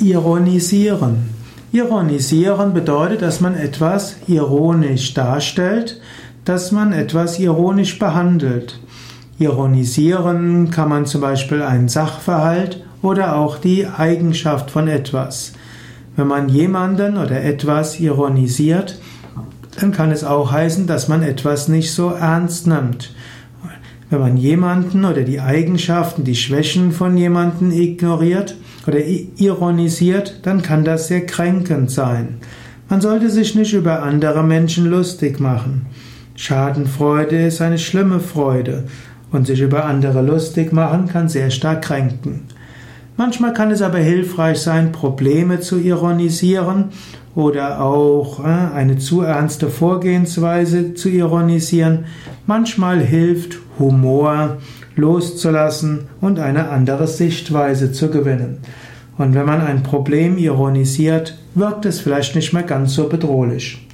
Ironisieren. Ironisieren bedeutet, dass man etwas ironisch darstellt, dass man etwas ironisch behandelt. Ironisieren kann man zum Beispiel einen Sachverhalt oder auch die Eigenschaft von etwas. Wenn man jemanden oder etwas ironisiert, dann kann es auch heißen, dass man etwas nicht so ernst nimmt. Wenn man jemanden oder die Eigenschaften, die Schwächen von jemanden ignoriert oder ironisiert, dann kann das sehr kränkend sein. Man sollte sich nicht über andere Menschen lustig machen. Schadenfreude ist eine schlimme Freude und sich über andere lustig machen kann sehr stark kränken. Manchmal kann es aber hilfreich sein, Probleme zu ironisieren oder auch äh, eine zu ernste Vorgehensweise zu ironisieren. Manchmal hilft Humor loszulassen und eine andere Sichtweise zu gewinnen. Und wenn man ein Problem ironisiert, wirkt es vielleicht nicht mehr ganz so bedrohlich.